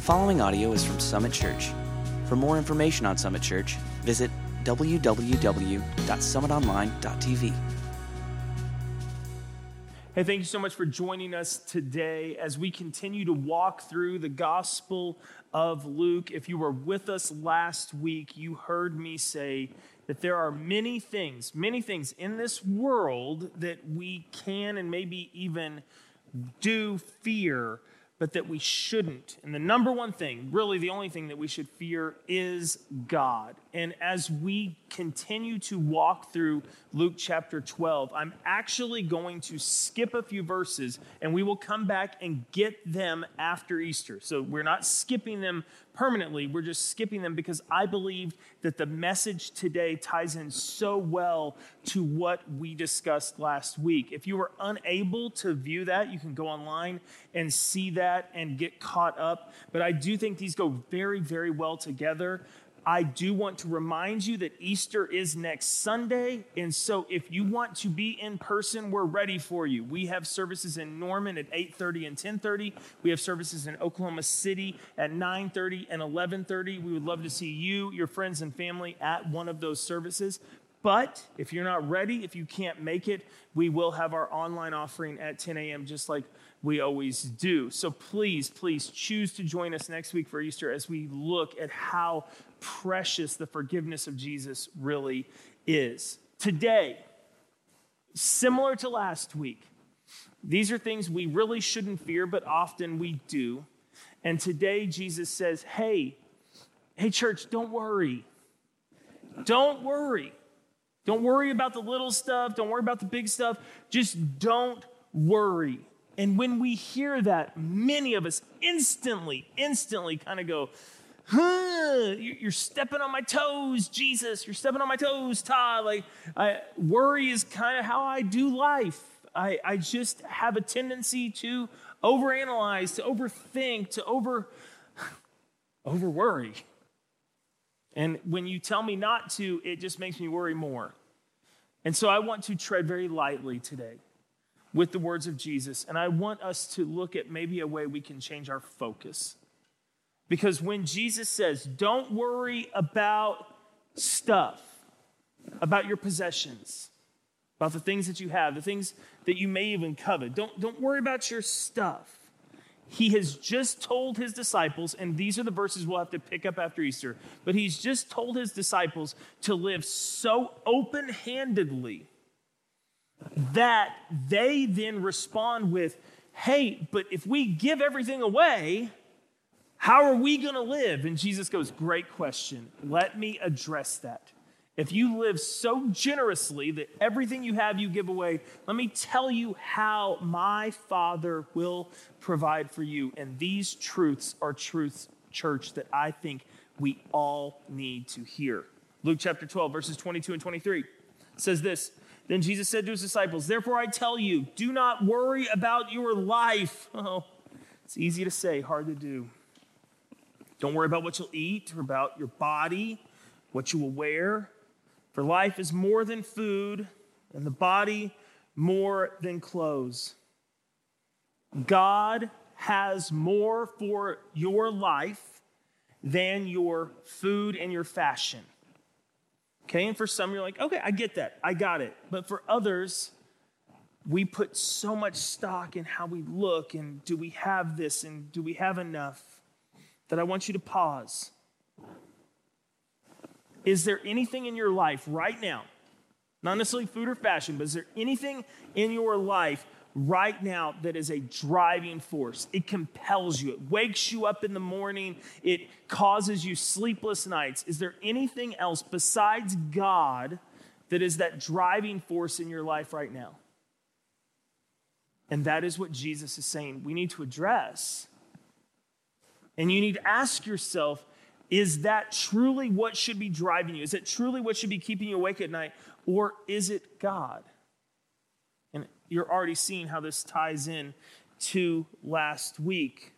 The following audio is from Summit Church. For more information on Summit Church, visit www.summitonline.tv. Hey, thank you so much for joining us today as we continue to walk through the Gospel of Luke. If you were with us last week, you heard me say that there are many things, many things in this world that we can and maybe even do fear but that we shouldn't. And the number one thing, really the only thing that we should fear is God. And as we continue to walk through Luke chapter 12, I'm actually going to skip a few verses and we will come back and get them after Easter. So we're not skipping them permanently, we're just skipping them because I believe that the message today ties in so well to what we discussed last week. If you were unable to view that, you can go online and see that and get caught up. But I do think these go very, very well together. I do want to remind you that Easter is next Sunday. And so if you want to be in person, we're ready for you. We have services in Norman at 8:30 and 10:30. We have services in Oklahoma City at 9:30 and 11:30. We would love to see you, your friends and family at one of those services. But if you're not ready, if you can't make it, we will have our online offering at 10 a.m., just like we always do. So please, please choose to join us next week for Easter as we look at how precious the forgiveness of Jesus really is. Today, similar to last week, these are things we really shouldn't fear, but often we do. And today, Jesus says, Hey, hey, church, don't worry. Don't worry. Don't worry about the little stuff. Don't worry about the big stuff. Just don't worry. And when we hear that, many of us instantly, instantly kind of go, huh, you're stepping on my toes, Jesus. You're stepping on my toes, Todd. Like, I, worry is kind of how I do life. I, I just have a tendency to overanalyze, to overthink, to over, over worry. And when you tell me not to, it just makes me worry more. And so I want to tread very lightly today with the words of Jesus. And I want us to look at maybe a way we can change our focus. Because when Jesus says, don't worry about stuff, about your possessions, about the things that you have, the things that you may even covet, don't, don't worry about your stuff. He has just told his disciples, and these are the verses we'll have to pick up after Easter, but he's just told his disciples to live so open handedly that they then respond with, hey, but if we give everything away, how are we going to live? And Jesus goes, Great question. Let me address that. If you live so generously that everything you have you give away, let me tell you how my Father will provide for you. And these truths are truths, church, that I think we all need to hear. Luke chapter 12, verses 22 and 23 says this Then Jesus said to his disciples, Therefore I tell you, do not worry about your life. Oh, it's easy to say, hard to do. Don't worry about what you'll eat or about your body, what you will wear. For life is more than food, and the body more than clothes. God has more for your life than your food and your fashion. Okay, and for some, you're like, okay, I get that, I got it. But for others, we put so much stock in how we look and do we have this and do we have enough that I want you to pause. Is there anything in your life right now, not necessarily food or fashion, but is there anything in your life right now that is a driving force? It compels you, it wakes you up in the morning, it causes you sleepless nights. Is there anything else besides God that is that driving force in your life right now? And that is what Jesus is saying we need to address. And you need to ask yourself is that truly what should be driving you? Is it truly what should be keeping you awake at night? Or is it God? And you're already seeing how this ties in to last week.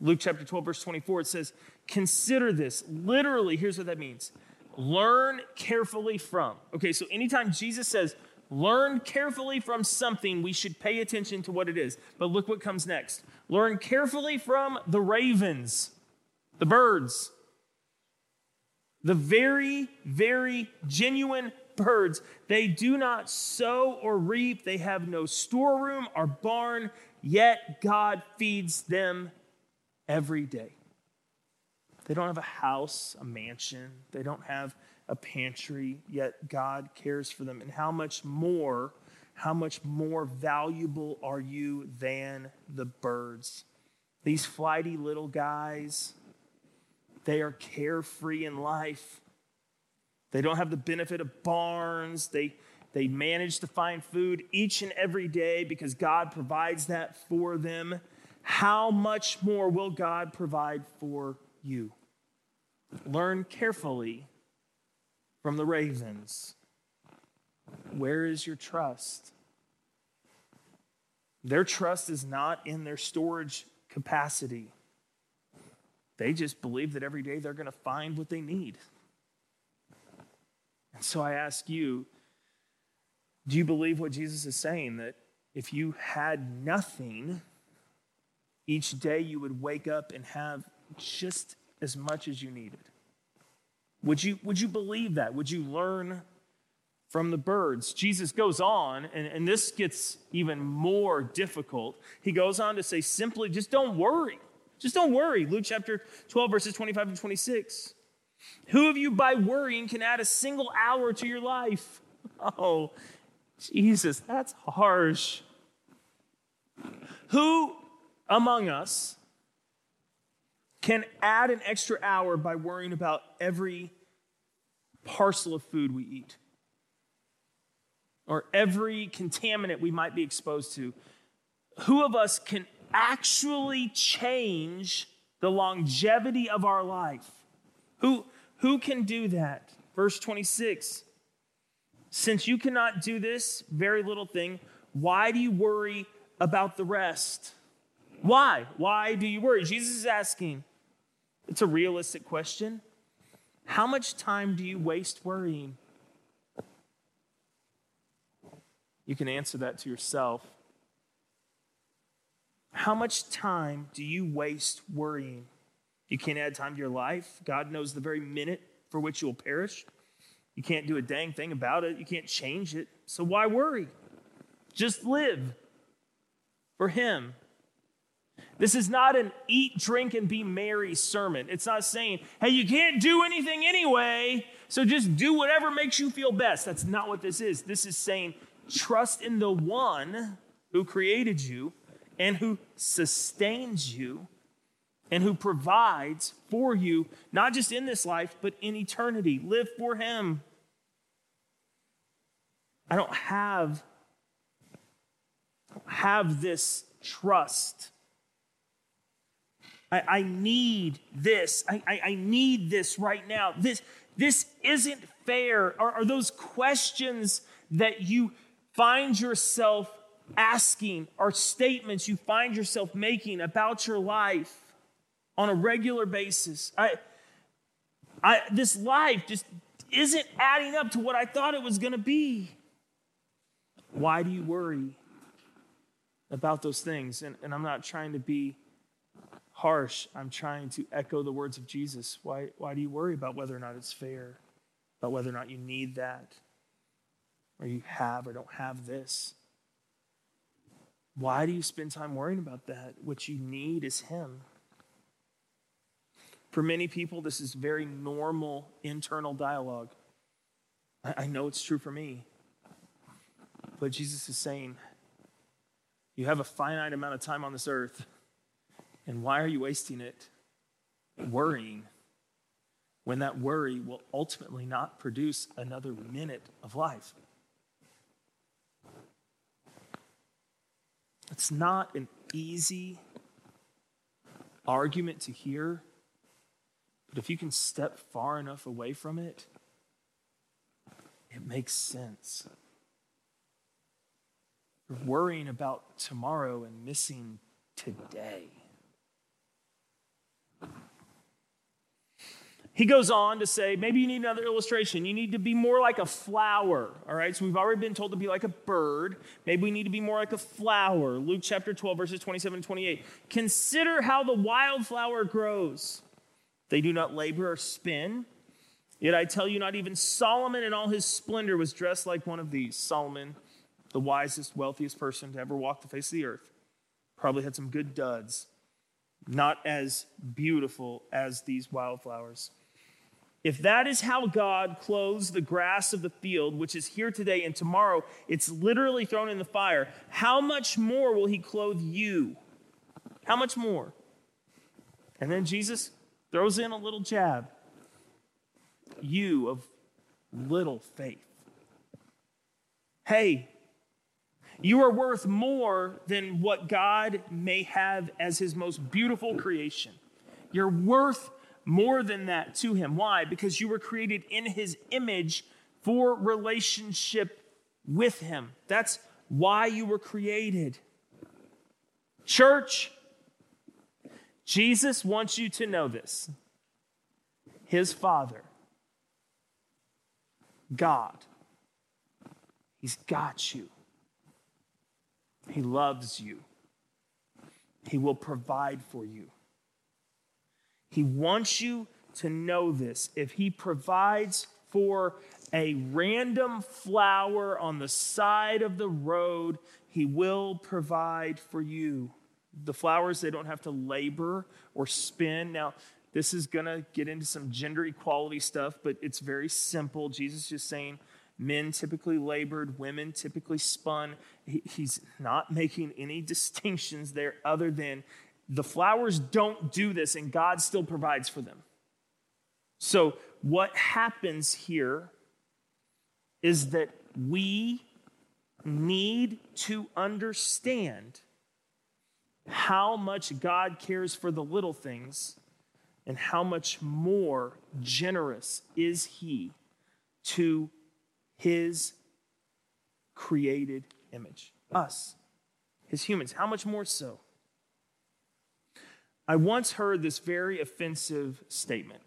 Luke chapter 12, verse 24, it says, Consider this. Literally, here's what that means learn carefully from. Okay, so anytime Jesus says, learn carefully from something, we should pay attention to what it is. But look what comes next. Learn carefully from the ravens, the birds. The very, very genuine birds. They do not sow or reap, they have no storeroom or barn, yet God feeds them every day. They don't have a house, a mansion, they don't have a pantry, yet God cares for them. And how much more, how much more valuable are you than the birds? These flighty little guys, they are carefree in life. They don't have the benefit of barns. They, they manage to find food each and every day because God provides that for them. How much more will God provide for you? Learn carefully from the ravens. Where is your trust? Their trust is not in their storage capacity. They just believe that every day they're going to find what they need. And so I ask you do you believe what Jesus is saying? That if you had nothing, each day you would wake up and have just as much as you needed? Would you, would you believe that? Would you learn from the birds? Jesus goes on, and, and this gets even more difficult. He goes on to say simply, just don't worry. Just don't worry. Luke chapter 12, verses 25 and 26. Who of you by worrying can add a single hour to your life? Oh, Jesus, that's harsh. Who among us can add an extra hour by worrying about every parcel of food we eat or every contaminant we might be exposed to. Who of us can actually change the longevity of our life? Who, who can do that? Verse 26 Since you cannot do this very little thing, why do you worry about the rest? Why? Why do you worry? Jesus is asking. It's a realistic question. How much time do you waste worrying? You can answer that to yourself. How much time do you waste worrying? You can't add time to your life. God knows the very minute for which you will perish. You can't do a dang thing about it. You can't change it. So why worry? Just live for Him. This is not an eat, drink, and be merry sermon. It's not saying, hey, you can't do anything anyway, so just do whatever makes you feel best. That's not what this is. This is saying, trust in the one who created you and who sustains you and who provides for you, not just in this life, but in eternity. Live for him. I don't have, have this trust I, I need this. I, I, I, need this right now. This, this isn't fair. Are, are those questions that you find yourself asking, or statements you find yourself making about your life on a regular basis? I, I, this life just isn't adding up to what I thought it was going to be. Why do you worry about those things? And, and I'm not trying to be harsh, I'm trying to echo the words of Jesus. Why, why do you worry about whether or not it's fair? About whether or not you need that? Or you have or don't have this? Why do you spend time worrying about that? What you need is Him. For many people, this is very normal internal dialogue. I, I know it's true for me. But Jesus is saying, you have a finite amount of time on this earth. And why are you wasting it worrying when that worry will ultimately not produce another minute of life? It's not an easy argument to hear, but if you can step far enough away from it, it makes sense. You're worrying about tomorrow and missing today. He goes on to say, maybe you need another illustration. You need to be more like a flower. All right, so we've already been told to be like a bird. Maybe we need to be more like a flower. Luke chapter 12, verses 27 and 28. Consider how the wildflower grows. They do not labor or spin. Yet I tell you, not even Solomon in all his splendor was dressed like one of these. Solomon, the wisest, wealthiest person to ever walk the face of the earth, probably had some good duds, not as beautiful as these wildflowers. If that is how God clothes the grass of the field, which is here today and tomorrow, it's literally thrown in the fire, how much more will He clothe you? How much more? And then Jesus throws in a little jab. You of little faith. Hey, you are worth more than what God may have as His most beautiful creation. You're worth more than that to him. Why? Because you were created in his image for relationship with him. That's why you were created. Church, Jesus wants you to know this. His Father, God, He's got you. He loves you. He will provide for you. He wants you to know this. If He provides for a random flower on the side of the road, He will provide for you. The flowers, they don't have to labor or spin. Now, this is going to get into some gender equality stuff, but it's very simple. Jesus is saying men typically labored, women typically spun. He's not making any distinctions there other than the flowers don't do this, and God still provides for them. So, what happens here is that we need to understand how much God cares for the little things and how much more generous is He to His created image, us, His humans. How much more so? I once heard this very offensive statement,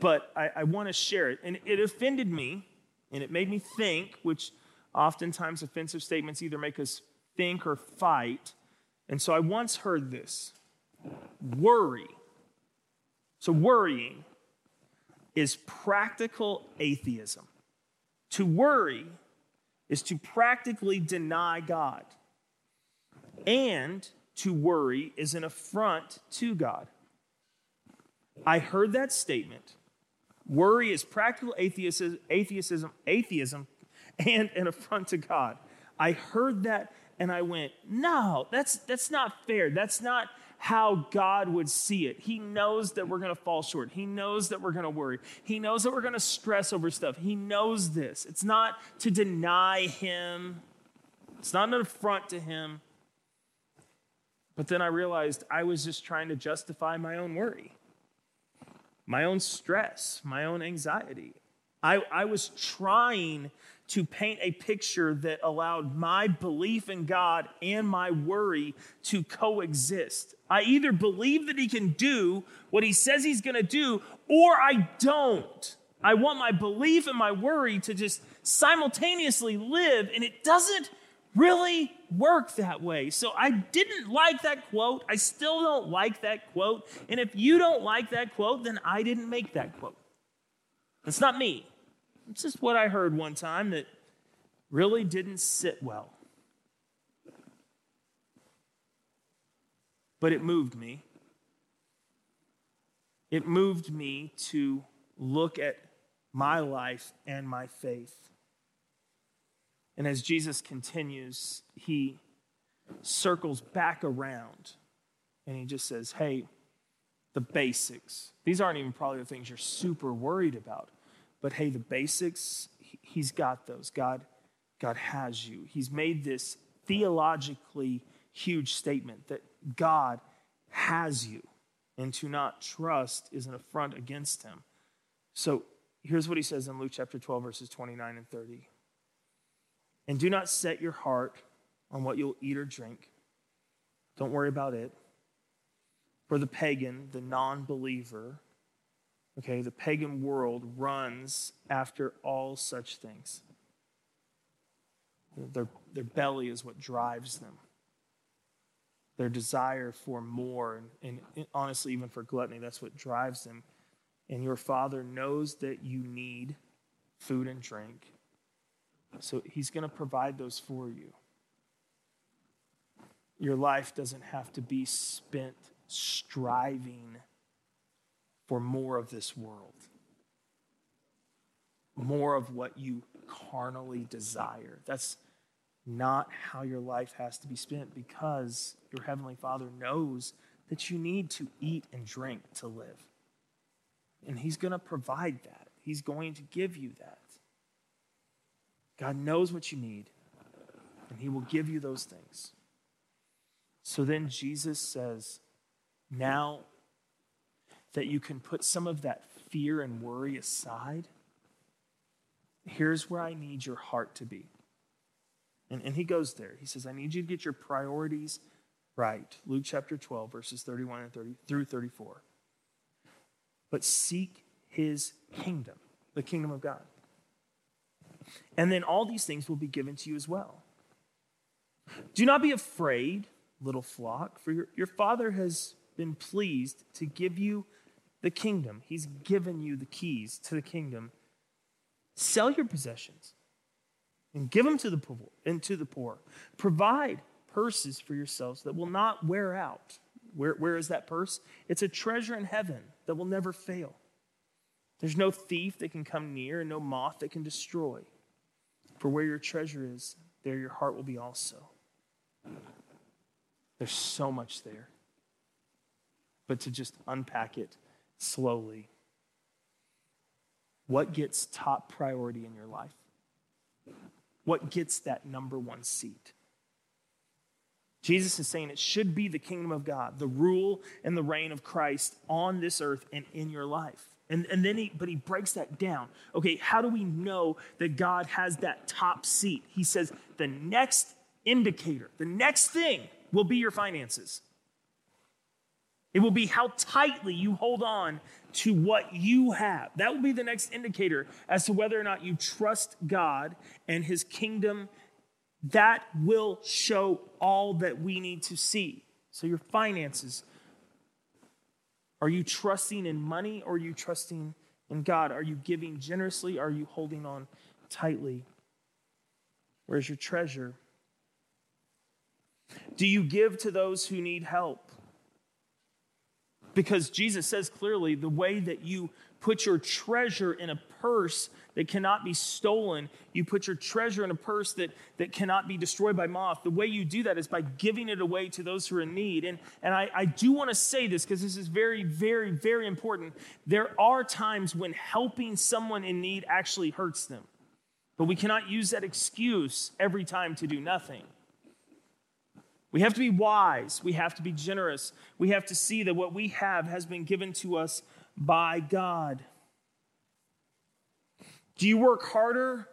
but I, I want to share it. And it offended me, and it made me think, which oftentimes offensive statements either make us think or fight. And so I once heard this worry. So, worrying is practical atheism. To worry is to practically deny God. And to worry is an affront to God. I heard that statement. Worry is practical atheism, atheism, atheism, and an affront to God. I heard that and I went, no, that's that's not fair. That's not how God would see it. He knows that we're going to fall short. He knows that we're going to worry. He knows that we're going to stress over stuff. He knows this. It's not to deny him. It's not an affront to him. But then I realized I was just trying to justify my own worry, my own stress, my own anxiety. I, I was trying to paint a picture that allowed my belief in God and my worry to coexist. I either believe that He can do what He says He's going to do, or I don't. I want my belief and my worry to just simultaneously live, and it doesn't really work that way. So I didn't like that quote. I still don't like that quote. And if you don't like that quote, then I didn't make that quote. It's not me. It's just what I heard one time that really didn't sit well. But it moved me. It moved me to look at my life and my faith and as Jesus continues, he circles back around and he just says, Hey, the basics. These aren't even probably the things you're super worried about. But hey, the basics, he's got those. God, God has you. He's made this theologically huge statement that God has you. And to not trust is an affront against him. So here's what he says in Luke chapter 12, verses 29 and 30. And do not set your heart on what you'll eat or drink. Don't worry about it. For the pagan, the non believer, Okay, the pagan world runs after all such things. Their, their belly is what drives them. Their desire for more, and, and honestly, even for gluttony, that's what drives them. And your Father knows that you need food and drink. So He's going to provide those for you. Your life doesn't have to be spent striving for more of this world, more of what you carnally desire. That's not how your life has to be spent because your Heavenly Father knows that you need to eat and drink to live. And He's going to provide that, He's going to give you that. God knows what you need, and He will give you those things. So then Jesus says, now that you can put some of that fear and worry aside, here's where I need your heart to be. And, and he goes there. He says, I need you to get your priorities right. Luke chapter 12, verses 31 and 30 through 34. But seek his kingdom, the kingdom of God. And then all these things will be given to you as well. Do not be afraid, little flock, for your, your Father has been pleased to give you the kingdom. He's given you the keys to the kingdom. Sell your possessions and give them to the poor and to the poor. Provide purses for yourselves that will not wear out. Where, where is that purse? It's a treasure in heaven that will never fail. There's no thief that can come near and no moth that can destroy. For where your treasure is, there your heart will be also. There's so much there. But to just unpack it slowly, what gets top priority in your life? What gets that number one seat? Jesus is saying it should be the kingdom of God, the rule and the reign of Christ on this earth and in your life. And, and then he, but he breaks that down. Okay, how do we know that God has that top seat? He says the next indicator, the next thing will be your finances. It will be how tightly you hold on to what you have. That will be the next indicator as to whether or not you trust God and his kingdom. That will show all that we need to see. So, your finances are you trusting in money or are you trusting in God? Are you giving generously? Are you holding on tightly? Where's your treasure? Do you give to those who need help? Because Jesus says clearly the way that you put your treasure in a purse that cannot be stolen, you put your treasure in a purse that, that cannot be destroyed by moth. The way you do that is by giving it away to those who are in need. And, and I, I do want to say this because this is very, very, very important. There are times when helping someone in need actually hurts them, but we cannot use that excuse every time to do nothing. We have to be wise. We have to be generous. We have to see that what we have has been given to us by God. Do you work harder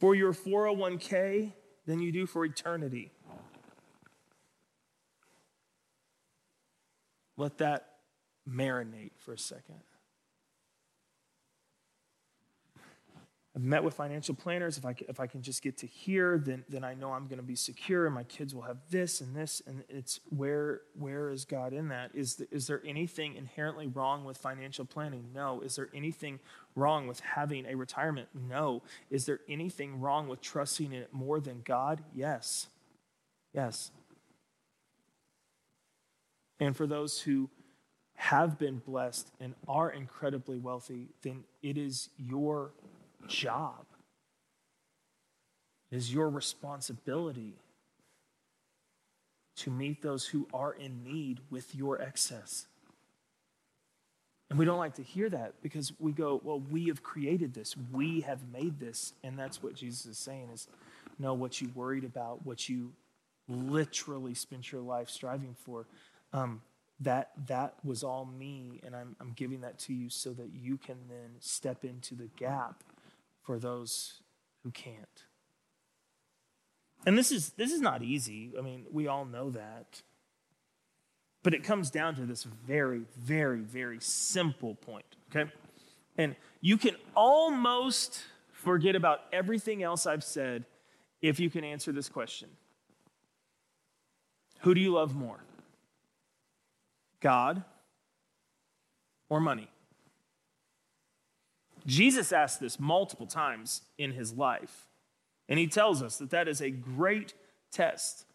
for your 401k than you do for eternity? Let that marinate for a second. I've met with financial planners. If I, if I can just get to here, then, then I know I'm going to be secure and my kids will have this and this. And it's where, where is God in that? Is, the, is there anything inherently wrong with financial planning? No. Is there anything wrong with having a retirement? No. Is there anything wrong with trusting in it more than God? Yes. Yes. And for those who have been blessed and are incredibly wealthy, then it is your job. It is your responsibility to meet those who are in need with your excess. And we don't like to hear that because we go, well, we have created this. We have made this. And that's what Jesus is saying is no, what you worried about, what you literally spent your life striving for, um, that that was all me. And I'm, I'm giving that to you so that you can then step into the gap for those who can't. And this is this is not easy. I mean, we all know that. But it comes down to this very, very, very simple point, okay? And you can almost forget about everything else I've said if you can answer this question Who do you love more? God or money? Jesus asked this multiple times in his life, and he tells us that that is a great test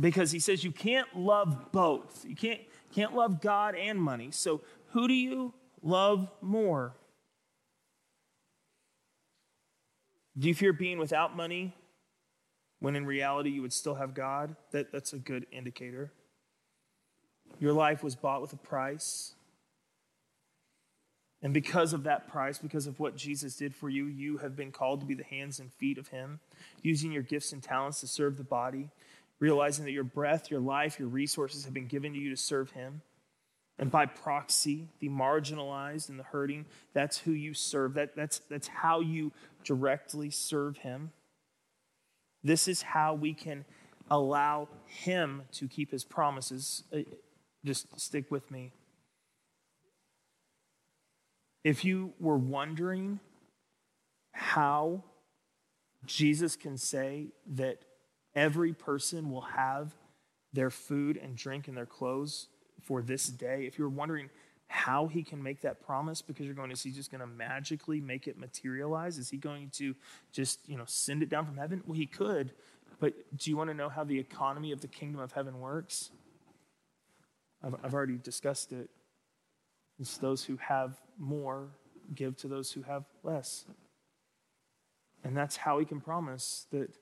because he says you can't love both. You can't, can't love God and money. So, who do you love more? Do you fear being without money when in reality you would still have God? That, that's a good indicator. Your life was bought with a price. And because of that price, because of what Jesus did for you, you have been called to be the hands and feet of Him, using your gifts and talents to serve the body realizing that your breath, your life, your resources have been given to you to serve Him. And by proxy, the marginalized and the hurting, that's who you serve. That, that's, that's how you directly serve Him. This is how we can allow Him to keep His promises. Uh, just stick with me. If you were wondering how Jesus can say that Every person will have their food and drink and their clothes for this day. If you're wondering how he can make that promise because you're going, is he just going to magically make it materialize? Is he going to just, you know, send it down from heaven? Well, he could. But do you want to know how the economy of the kingdom of heaven works? I've, I've already discussed it. It's those who have more give to those who have less. And that's how he can promise that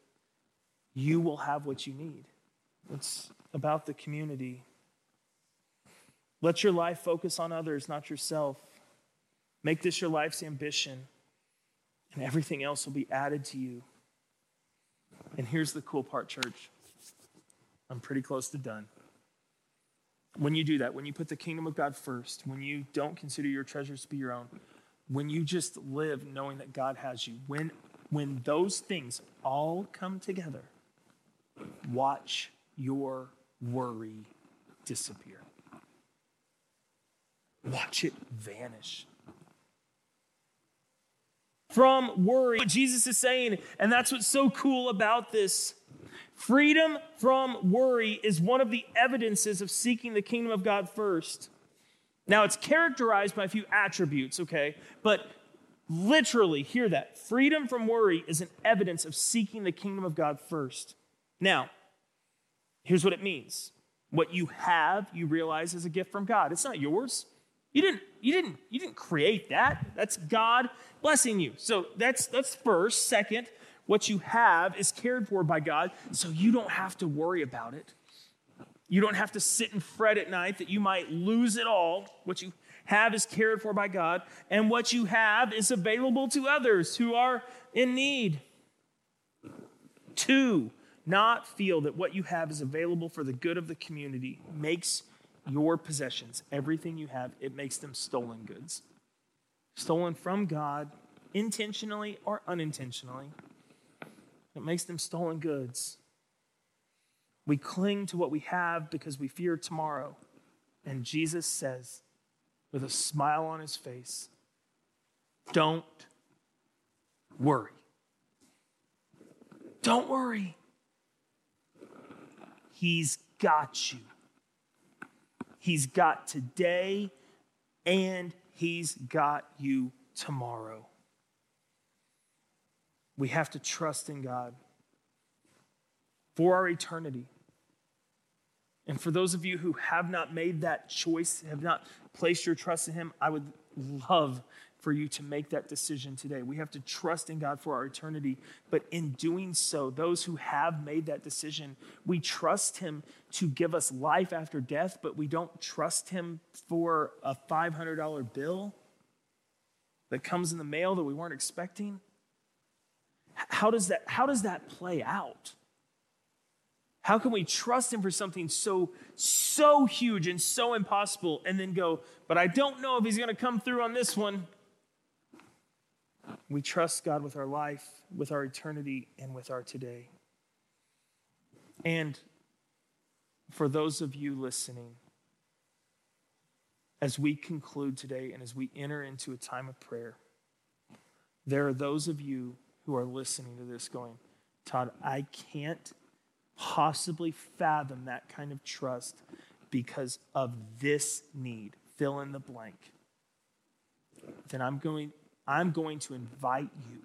you will have what you need. It's about the community. Let your life focus on others, not yourself. Make this your life's ambition, and everything else will be added to you. And here's the cool part, church. I'm pretty close to done. When you do that, when you put the kingdom of God first, when you don't consider your treasures to be your own, when you just live knowing that God has you, when, when those things all come together, Watch your worry disappear. Watch it vanish. From worry, what Jesus is saying, and that's what's so cool about this. Freedom from worry is one of the evidences of seeking the kingdom of God first. Now, it's characterized by a few attributes, okay? But literally, hear that. Freedom from worry is an evidence of seeking the kingdom of God first. Now, here's what it means. What you have, you realize is a gift from God. It's not yours. You didn't, you didn't, you didn't create that. That's God blessing you. So that's that's first. Second, what you have is cared for by God, so you don't have to worry about it. You don't have to sit and fret at night that you might lose it all. What you have is cared for by God, and what you have is available to others who are in need. Two, not feel that what you have is available for the good of the community makes your possessions, everything you have, it makes them stolen goods. Stolen from God, intentionally or unintentionally. It makes them stolen goods. We cling to what we have because we fear tomorrow. And Jesus says, with a smile on his face, don't worry. Don't worry. He's got you. He's got today and He's got you tomorrow. We have to trust in God for our eternity. And for those of you who have not made that choice, have not placed your trust in Him, I would love for you to make that decision today. We have to trust in God for our eternity. But in doing so, those who have made that decision, we trust Him to give us life after death, but we don't trust Him for a $500 bill that comes in the mail that we weren't expecting. How does that, how does that play out? How can we trust him for something so, so huge and so impossible and then go, but I don't know if he's going to come through on this one? We trust God with our life, with our eternity, and with our today. And For those of you listening, as we conclude today and as we enter into a time of prayer, there are those of you who are listening to this going, Todd, I can't possibly fathom that kind of trust because of this need. Fill in the blank. Then I'm going, I'm going to invite you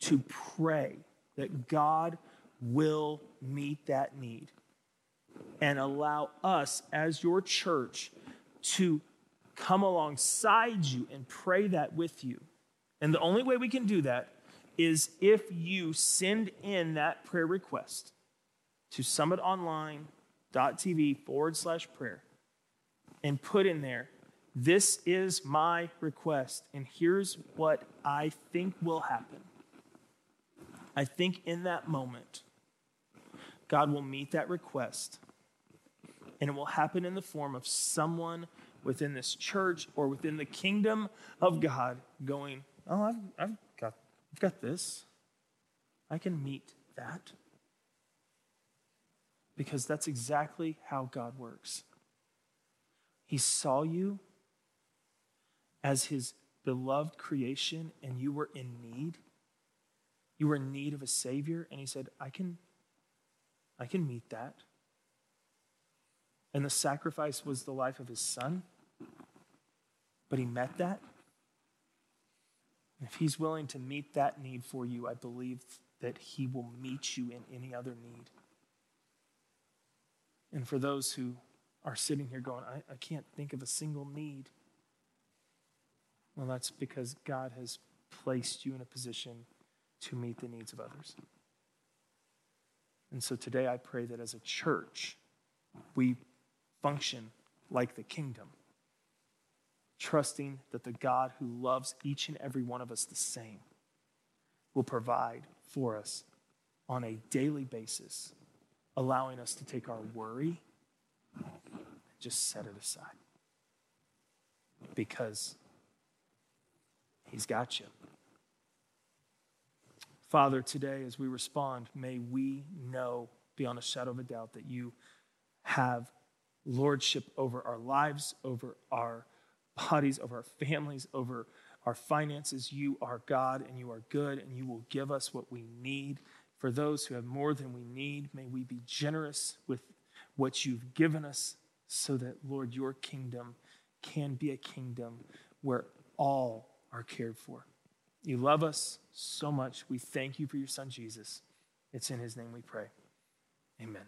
to pray that God will meet that need and allow us as your church to come alongside you and pray that with you. And the only way we can do that is if you send in that prayer request to summitonline.tv forward slash prayer and put in there, this is my request, and here's what I think will happen. I think in that moment, God will meet that request, and it will happen in the form of someone within this church or within the kingdom of God going, Oh, I've, I've, got, I've got this. I can meet that. Because that's exactly how God works. He saw you as his beloved creation and you were in need. You were in need of a savior and he said, "I can I can meet that." And the sacrifice was the life of his son. But he met that. If he's willing to meet that need for you, I believe that he will meet you in any other need. And for those who are sitting here going, I, I can't think of a single need, well, that's because God has placed you in a position to meet the needs of others. And so today I pray that as a church, we function like the kingdom, trusting that the God who loves each and every one of us the same will provide for us on a daily basis, allowing us to take our worry and just set it aside. Because He's got you. Father, today as we respond, may we know beyond a shadow of a doubt that you have lordship over our lives, over our bodies, over our families, over our finances. You are God and you are good, and you will give us what we need. For those who have more than we need, may we be generous with what you've given us so that, Lord, your kingdom can be a kingdom where all are cared for. You love us so much. We thank you for your son, Jesus. It's in his name we pray. Amen.